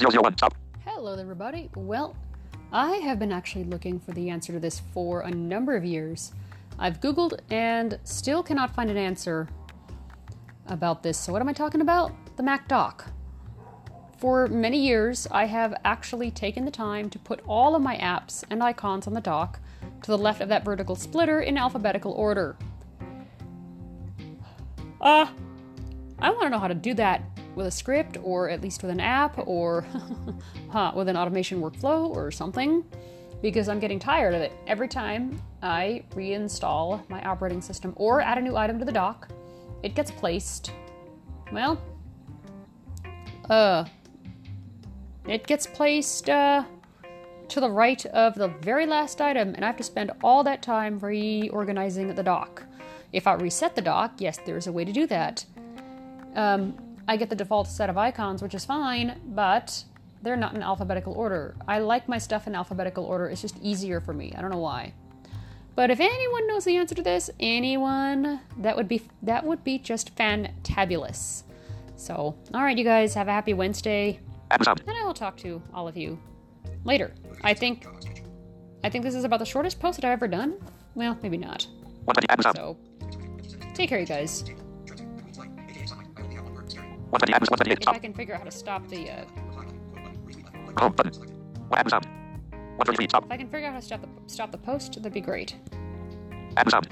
001. Stop. Hello, everybody. Well, I have been actually looking for the answer to this for a number of years. I've Googled and still cannot find an answer about this. So, what am I talking about? The Mac Dock. For many years, I have actually taken the time to put all of my apps and icons on the dock to the left of that vertical splitter in alphabetical order. Uh, I want to know how to do that with a script or at least with an app or huh, with an automation workflow or something because I'm getting tired of it. Every time I reinstall my operating system or add a new item to the dock, it gets placed. Well, uh, it gets placed uh, to the right of the very last item, and I have to spend all that time reorganizing the dock. If I reset the dock, yes, there's a way to do that. Um, I get the default set of icons, which is fine, but they're not in alphabetical order. I like my stuff in alphabetical order. It's just easier for me. I don't know why. But if anyone knows the answer to this, anyone, that would be that would be just fantabulous. So, all right, you guys have a happy Wednesday, and I will talk to all of you later. I think I think this is about the shortest post that I've ever done. Well, maybe not. 120. App sound. So, take care, you guys. 120. App 128. If. I can figure out how to stop the uh, Home button. App sound. 133. Stop. if I can figure out how to stop the stop the post, that'd be great. App sound.